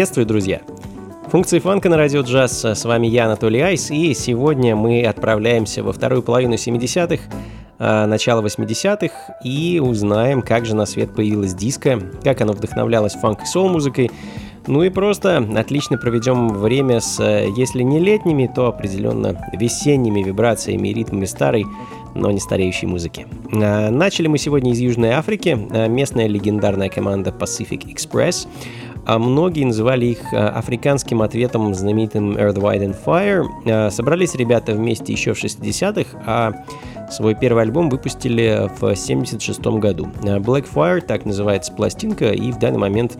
Приветствую, друзья! Функции фанка на радио джаз. С вами я, Анатолий Айс, и сегодня мы отправляемся во вторую половину 70-х, а, начало 80-х, и узнаем, как же на свет появилась диско, как оно вдохновлялось фанк и сол-музыкой, ну и просто отлично проведем время с, если не летними, то определенно весенними вибрациями и ритмами старой, но не стареющей музыки. А, начали мы сегодня из Южной Африки. Местная легендарная команда Pacific Express – а многие называли их а, африканским ответом знаменитым Earth, White and Fire. А, собрались ребята вместе еще в 60-х, а свой первый альбом выпустили в 76 году. Black Fire, так называется пластинка, и в данный момент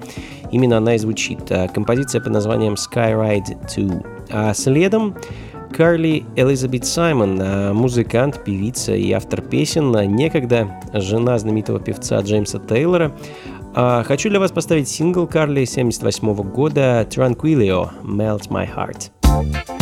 именно она и звучит. Композиция под названием Skyride 2. А следом Карли Элизабет Саймон, музыкант, певица и автор песен, некогда жена знаменитого певца Джеймса Тейлора, а, хочу для вас поставить сингл Карли 78 года Tranquilio Melt My Heart.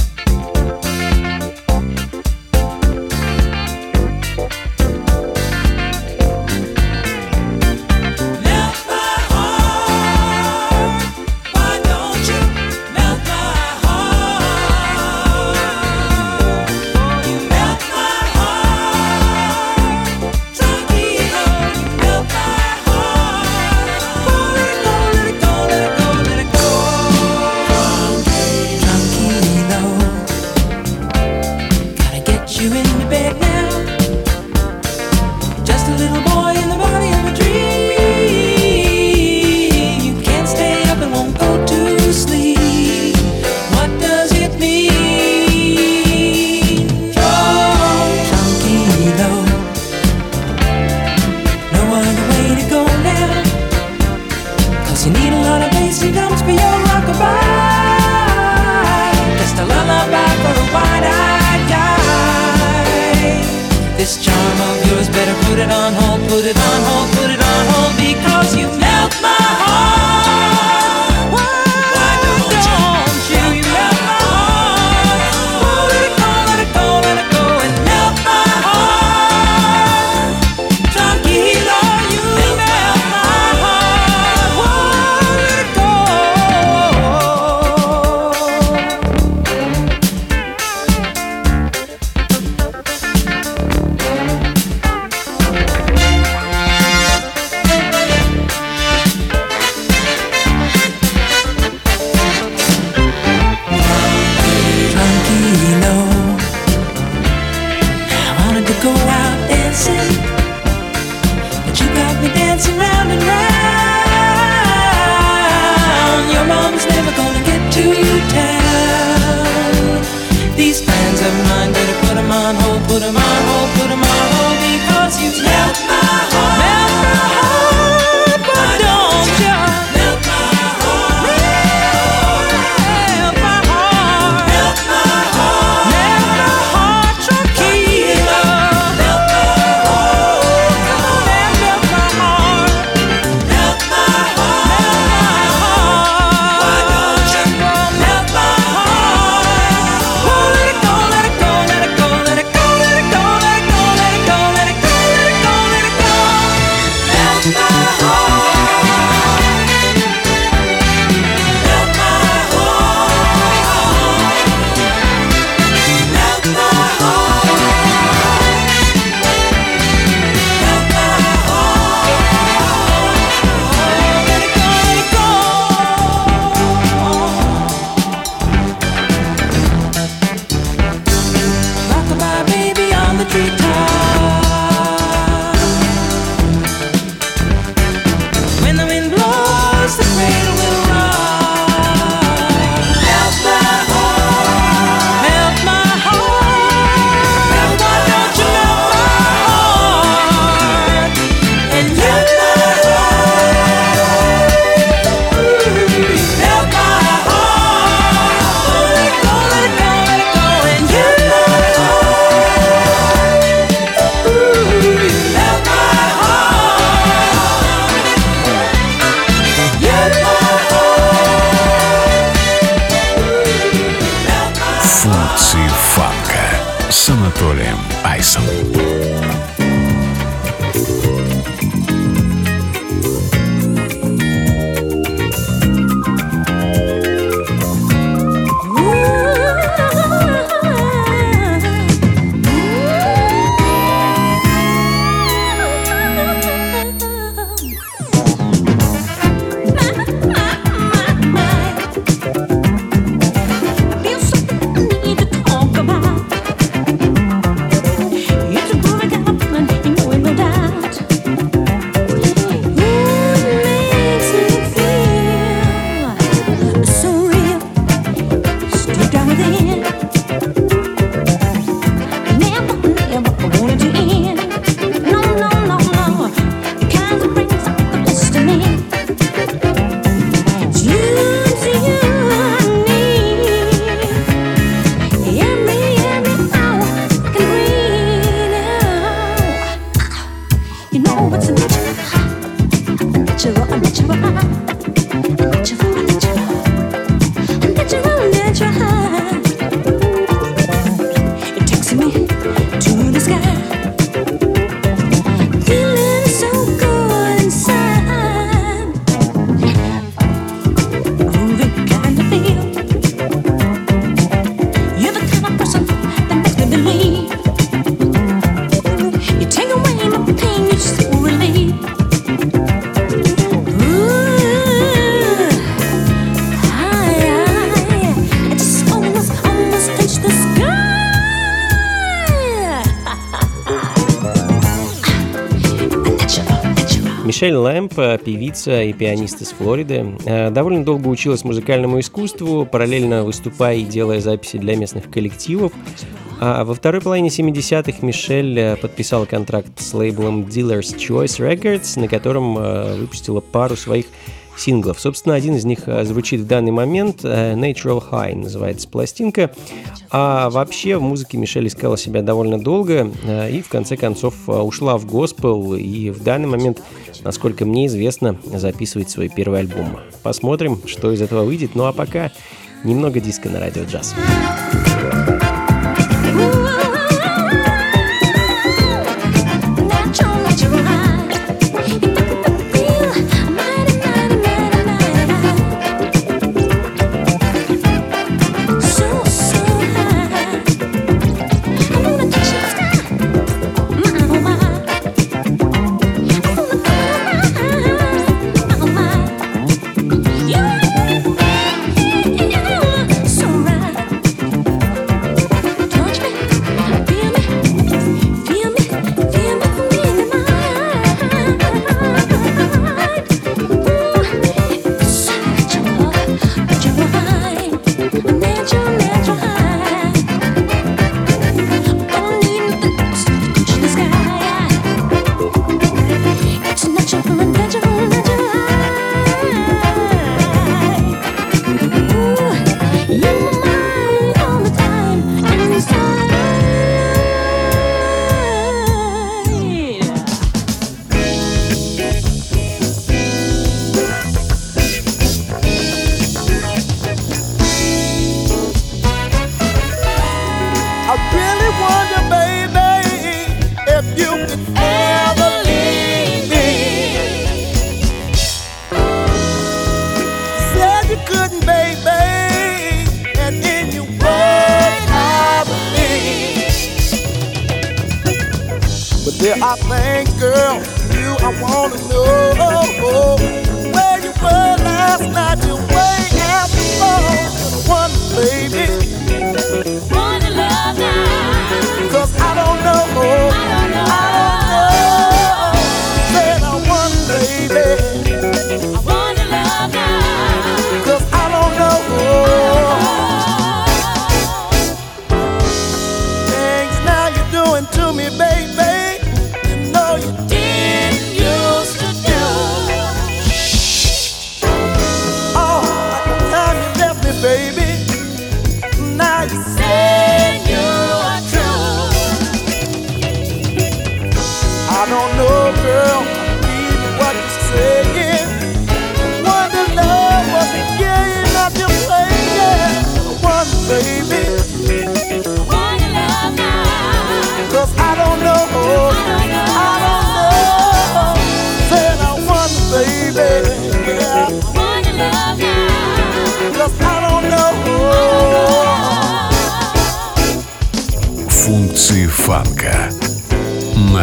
goodbye. Мишель Лэмп, э, певица и пианист из Флориды, э, довольно долго училась музыкальному искусству, параллельно выступая и делая записи для местных коллективов. А во второй половине 70-х Мишель э, подписала контракт с лейблом Dealer's Choice Records, на котором выпустила пару своих синглов. Собственно, один из них звучит в данный момент. Natural High называется пластинка. А вообще в музыке Мишель искала себя довольно долго и в конце концов ушла в госпел. И в данный момент насколько мне известно, записывает свой первый альбом. Посмотрим, что из этого выйдет. Ну а пока немного диска на радио джаз.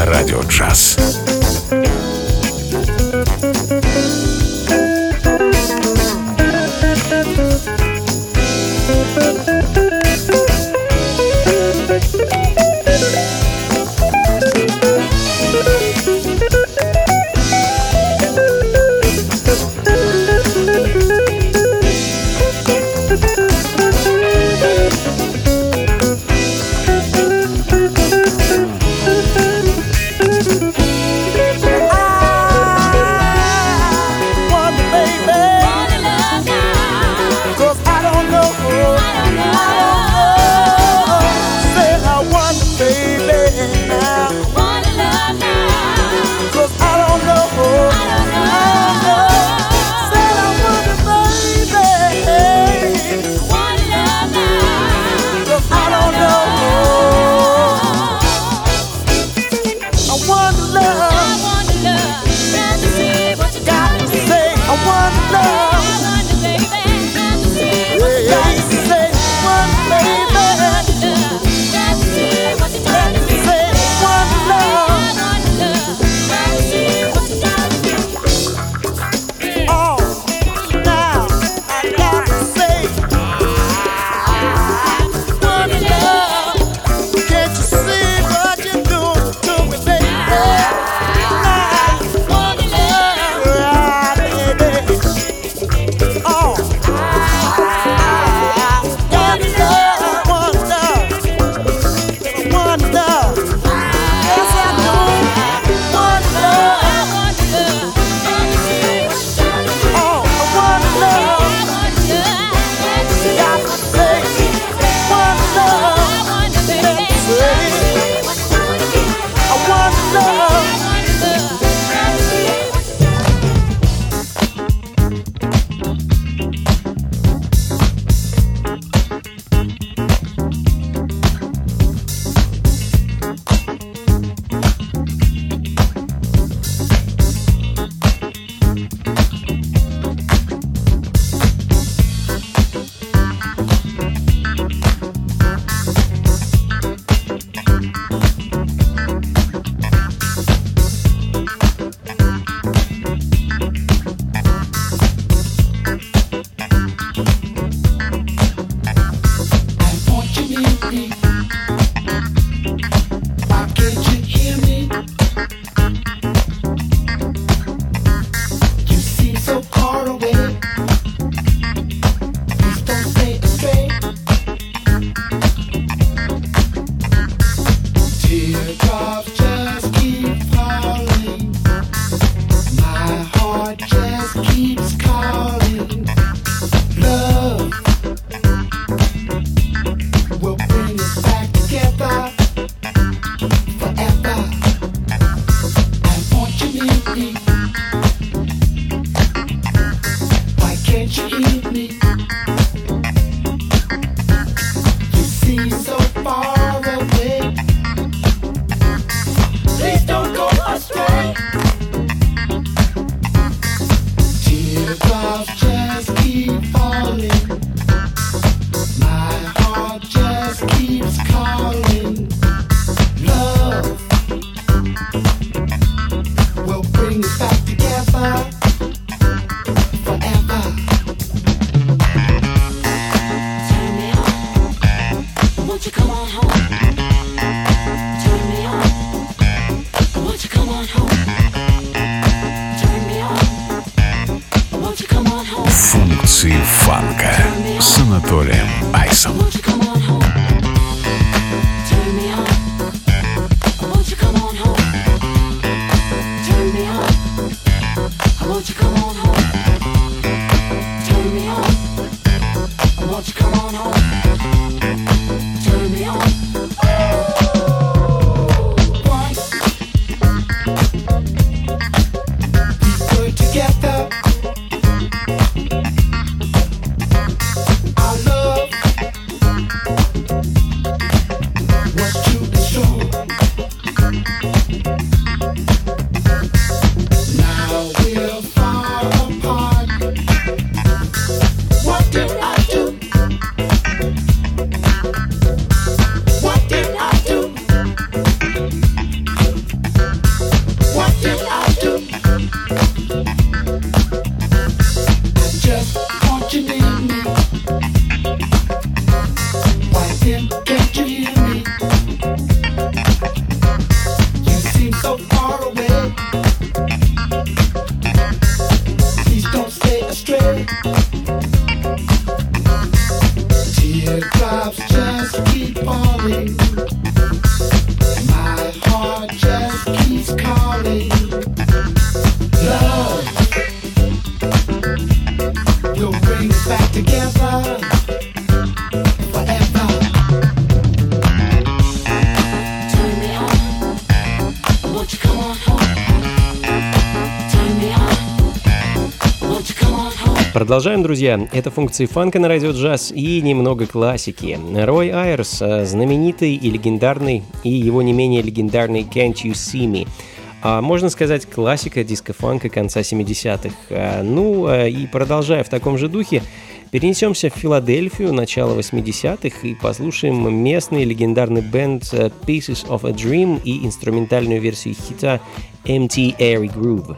радио джаз. Продолжаем, друзья. Это функции фанка на радио джаз и немного классики. Рой Айрс, э, знаменитый и легендарный, и его не менее легендарный «Can't You See Me». А, можно сказать, классика диско-фанка конца 70-х. Э, ну, э, и продолжая в таком же духе, перенесемся в Филадельфию начала 80-х и послушаем местный легендарный бенд Pieces of a Dream и инструментальную версию хита "MT Airy Groove».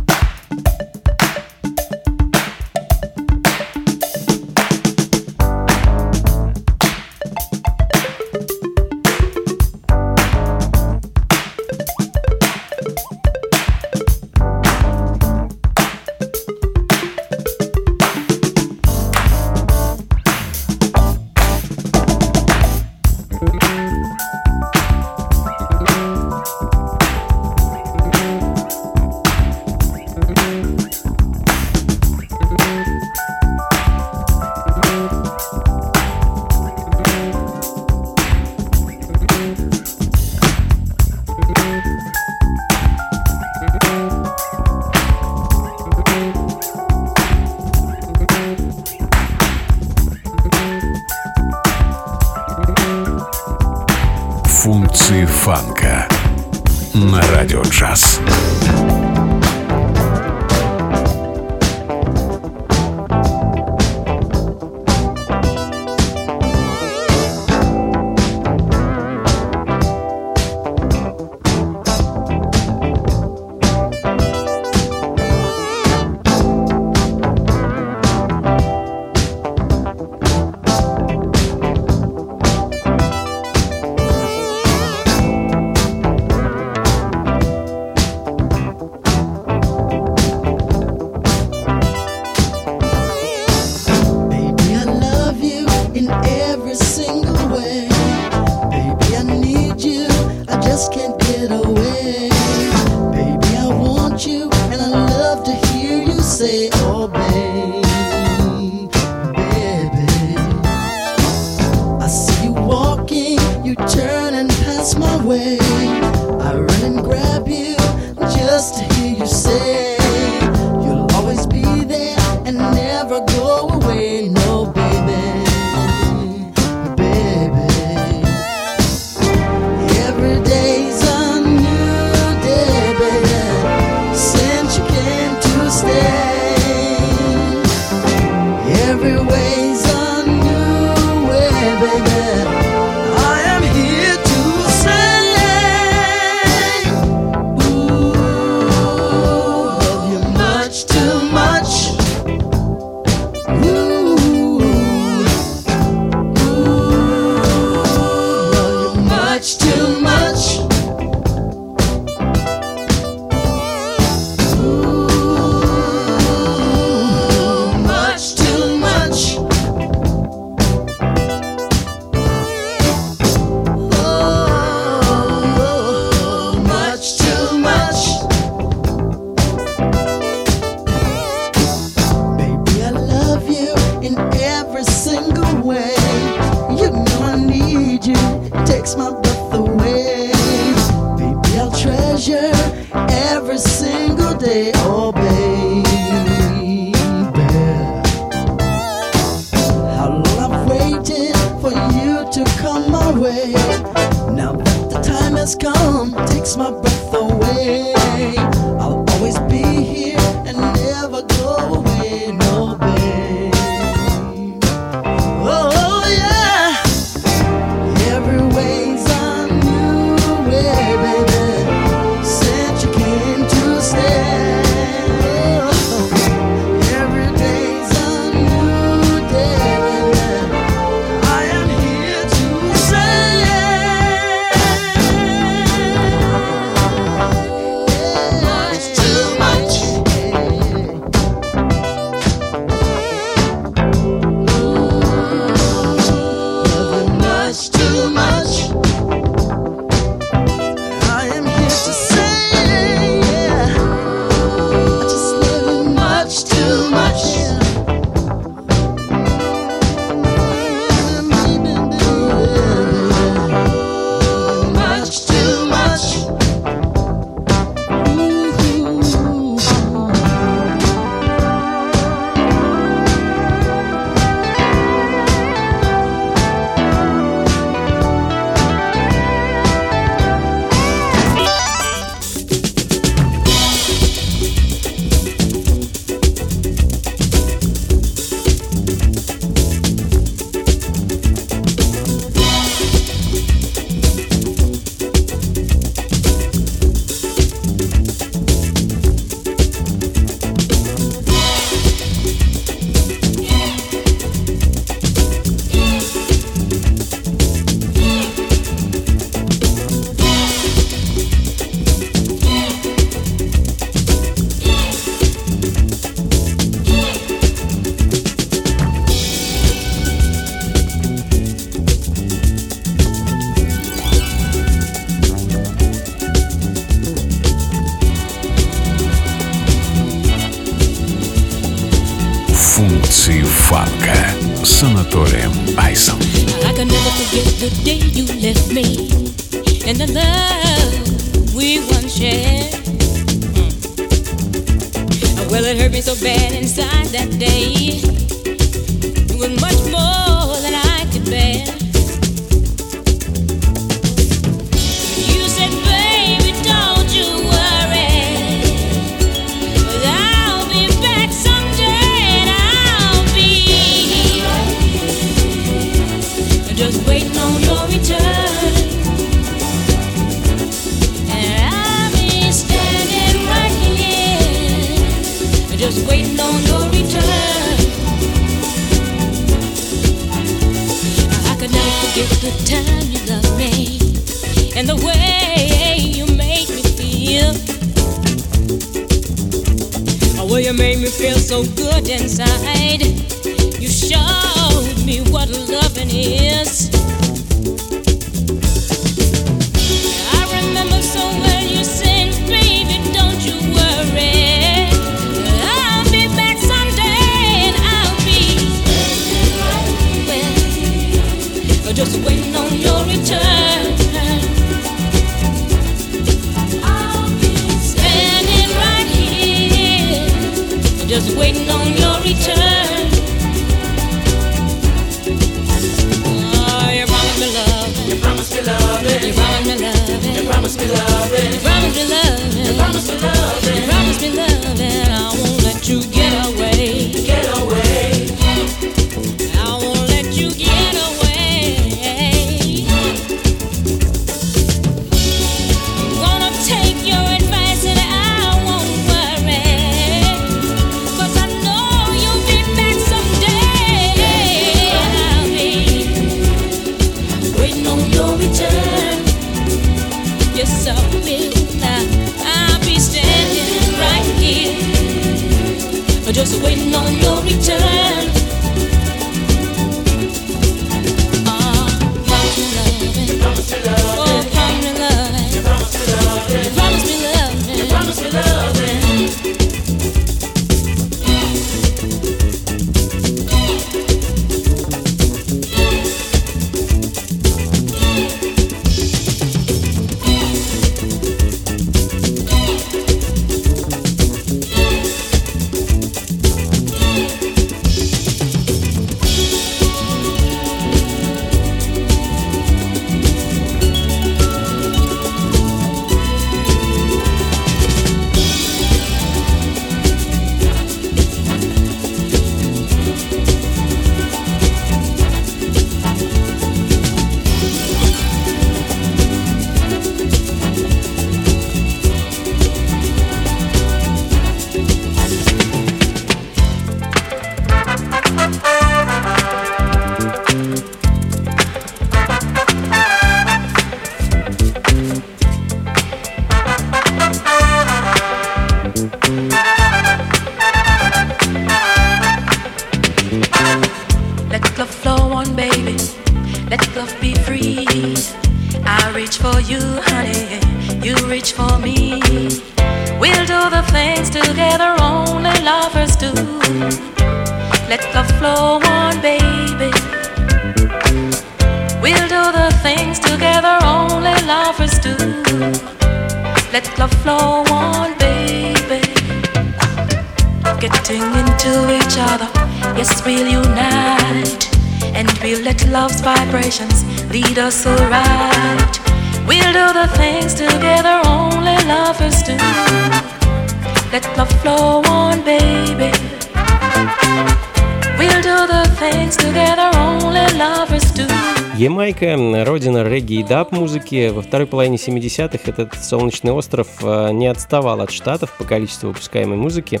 Регги и даб музыки. Во второй половине 70-х этот солнечный остров э, не отставал от штатов по количеству выпускаемой музыки.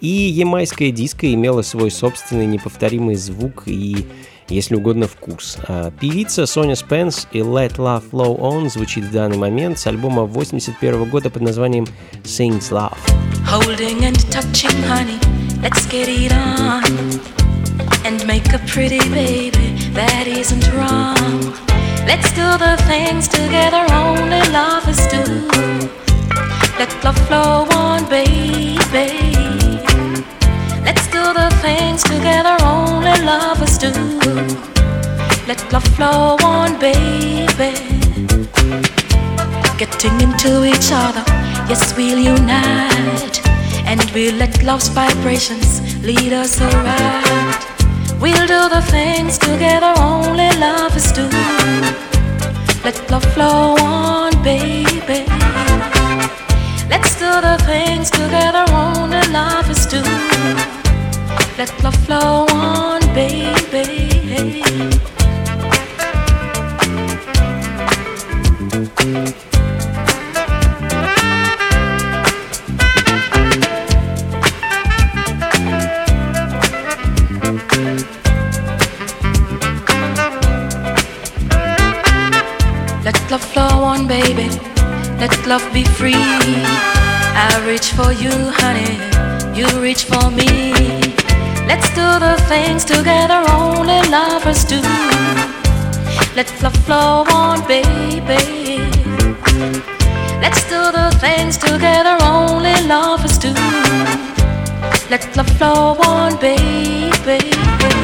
И ямайская диско имела свой собственный неповторимый звук и, если угодно, вкус. А Певица Соня Спенс и Let Love Flow On звучит в данный момент с альбома 81 года под названием Sings Love. And touching, honey, let's get it on. And make a pretty baby, that isn't wrong. Let's do the things together only lovers do. Let love flow on, baby. Let's do the things together only lovers do. Let love flow on, baby. Getting into each other, yes, we'll unite. And we'll let love's vibrations lead us alright. We'll do the things together only lovers do. Let love flow on, baby. Let's do the things together only lovers do. Let love flow on, baby. Let love be free. I reach for you, honey. You reach for me. Let's do the things together only lovers do. Let love flow on, baby. Let's do the things together only lovers do. Let love flow on, baby.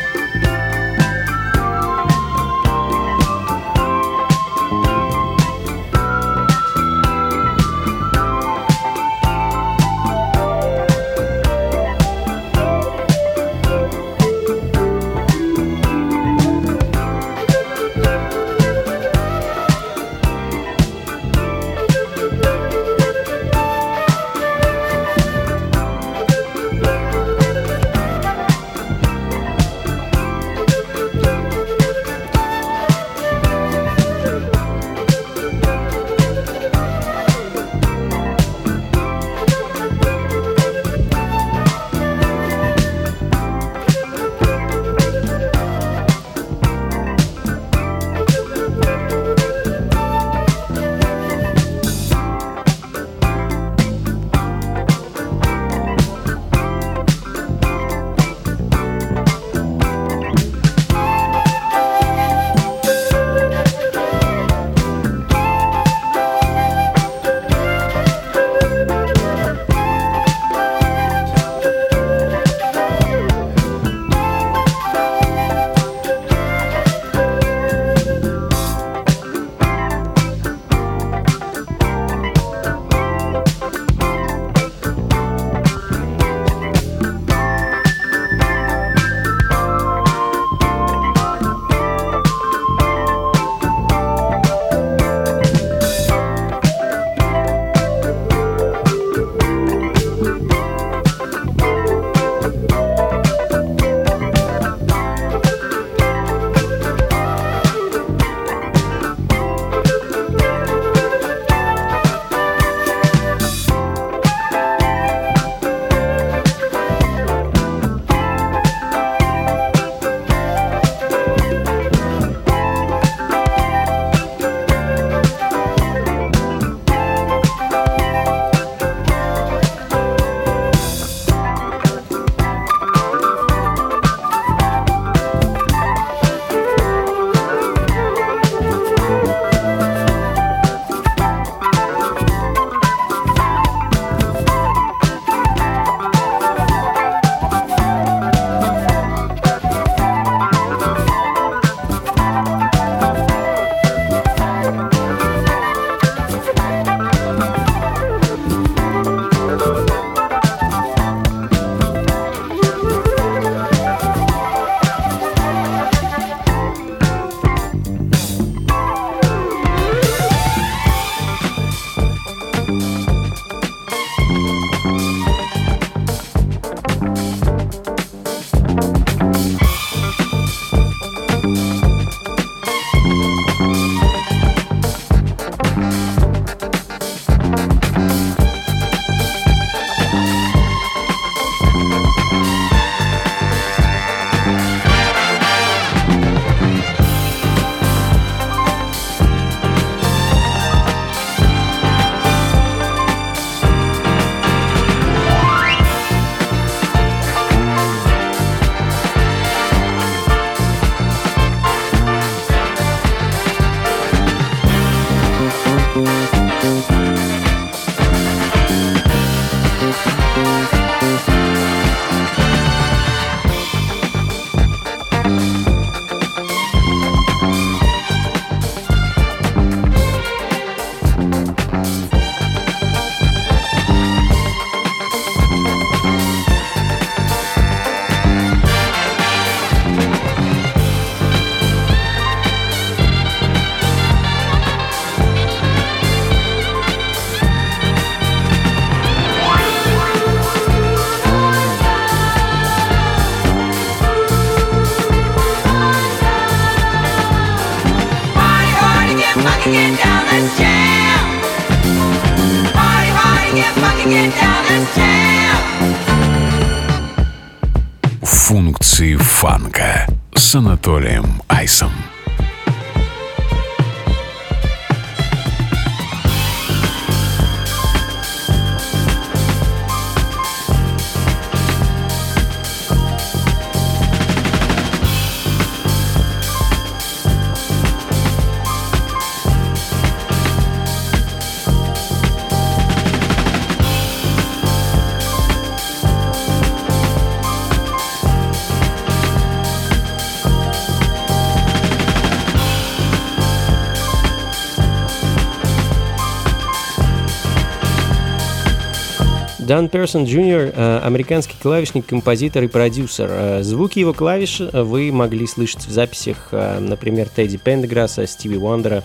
Дан Персон Джуниор э, – американский клавишник, композитор и продюсер. Э, Звуки его клавиш э, вы могли слышать в записях, например, Тедди Пендеграсса, Стиви Уандера,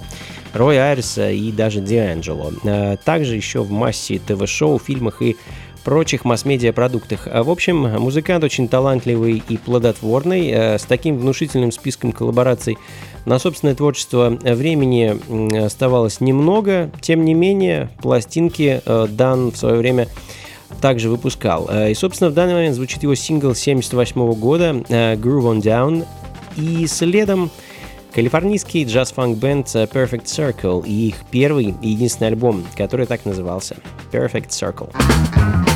Рой Айриса и даже Дианджело. Э, Также еще в массе ТВ-шоу, фильмах и прочих масс-медиа продуктах. А, В общем, музыкант очень талантливый и плодотворный, с таким внушительным списком коллабораций. На собственное творчество времени оставалось немного, тем не менее, пластинки Дан в свое время также выпускал. Э, И, собственно, в данный момент звучит его сингл 78 года э, Groove on Down. И следом калифорнийский джаз-фанк-бенд э, Perfect Circle и их первый и единственный альбом, который так назывался Perfect Circle.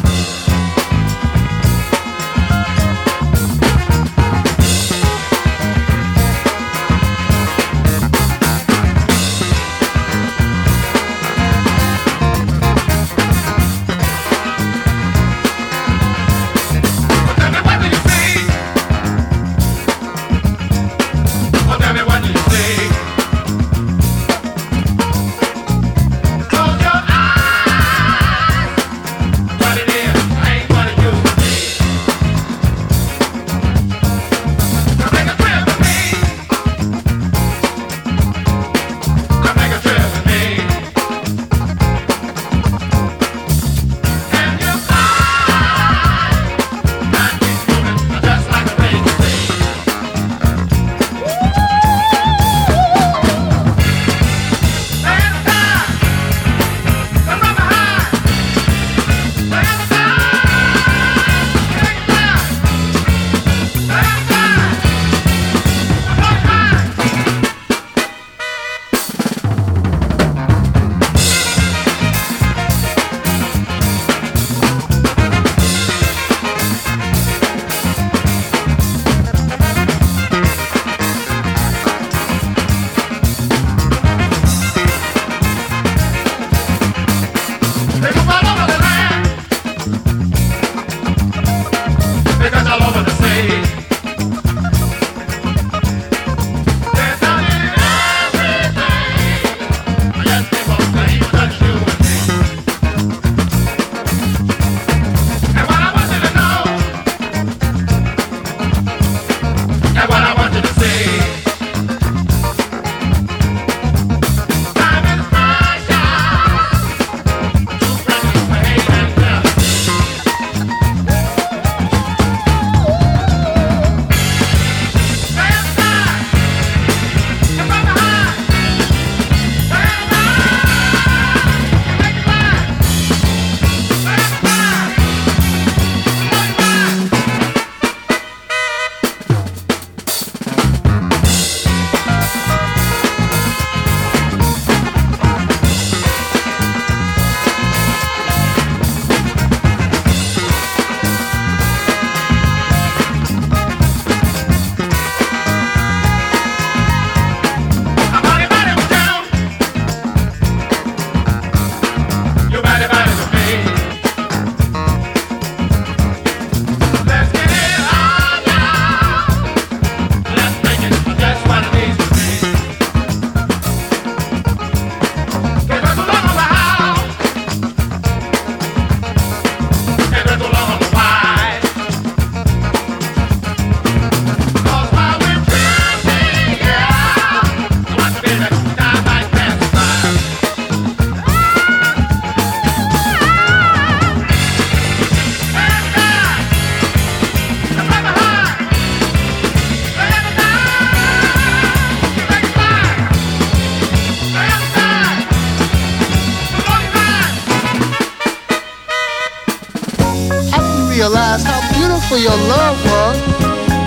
your love one.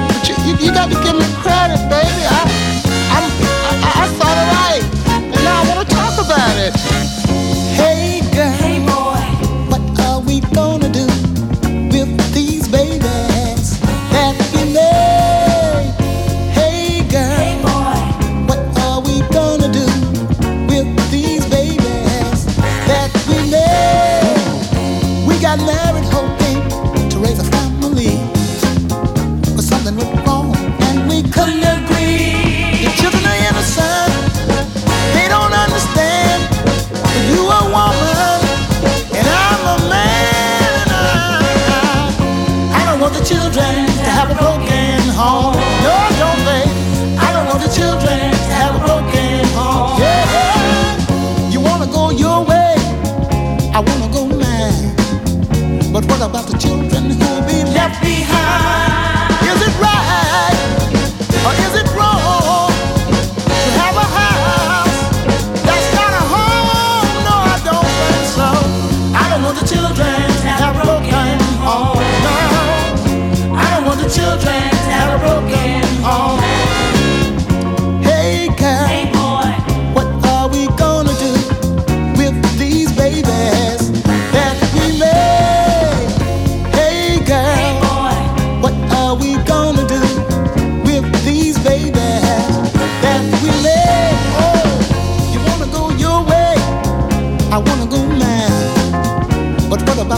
But you, you, you got to give me credit, baby. I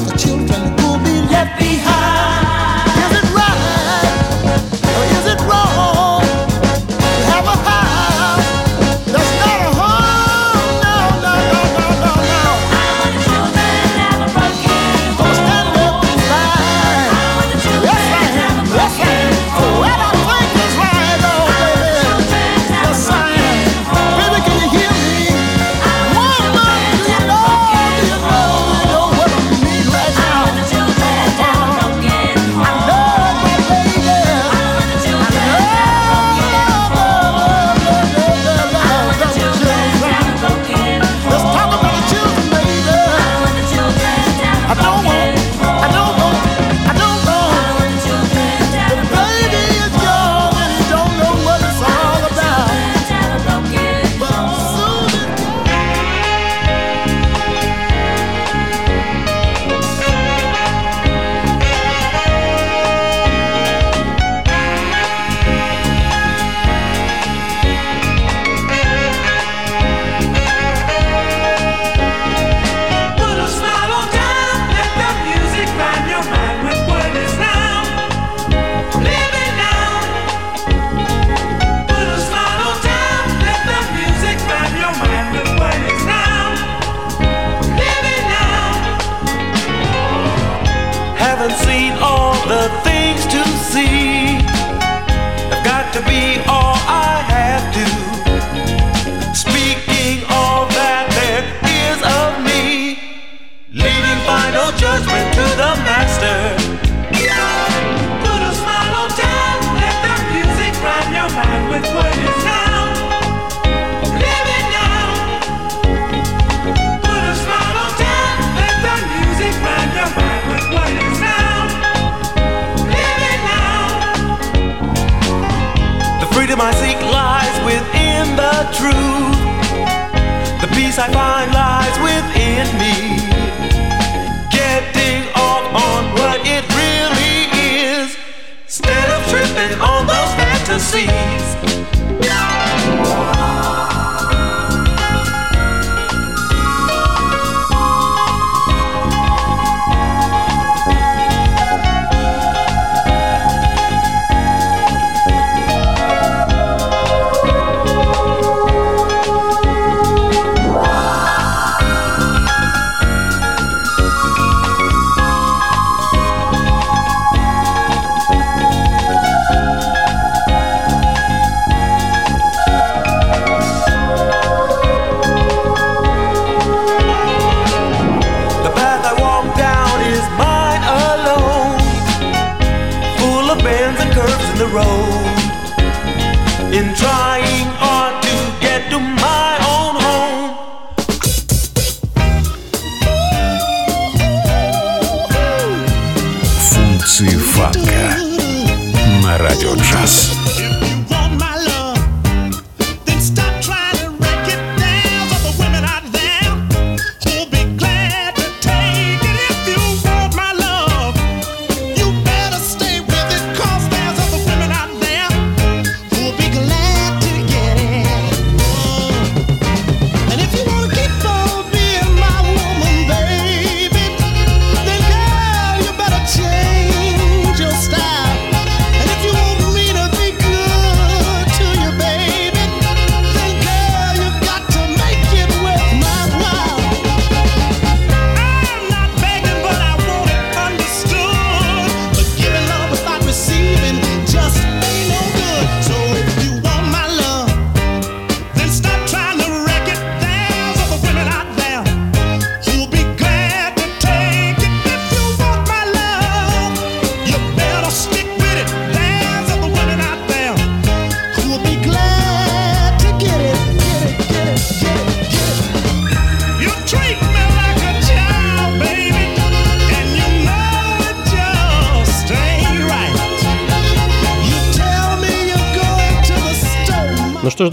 the children.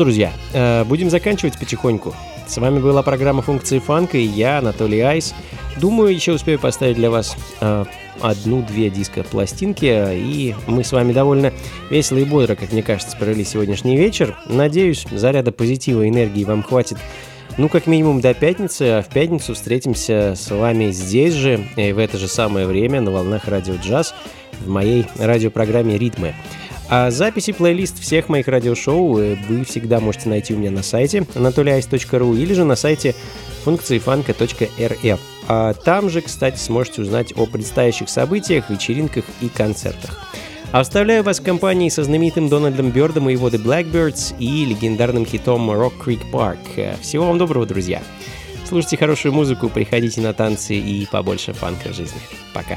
Друзья, э, будем заканчивать потихоньку. С вами была программа «Функции фанка» и я, Анатолий Айс. Думаю, еще успею поставить для вас э, одну-две диска-пластинки, и мы с вами довольно весело и бодро, как мне кажется, провели сегодняшний вечер. Надеюсь, заряда позитива и энергии вам хватит ну, как минимум до пятницы, а в пятницу встретимся с вами здесь же, и в это же самое время на волнах Радио Джаз в моей радиопрограмме «Ритмы». А записи плейлист всех моих радиошоу э, вы всегда можете найти у меня на сайте anatolyice.ru или же на сайте функциифанка.рф. А там же, кстати, сможете узнать о предстоящих событиях, вечеринках и концертах. Оставляю вас в компании со знаменитым Дональдом Бёрдом и его The Blackbirds и легендарным хитом Rock Creek Park. Всего вам доброго, друзья! Слушайте хорошую музыку, приходите на танцы и побольше фанка в жизни. Пока!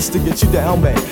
Just to get you down, baby.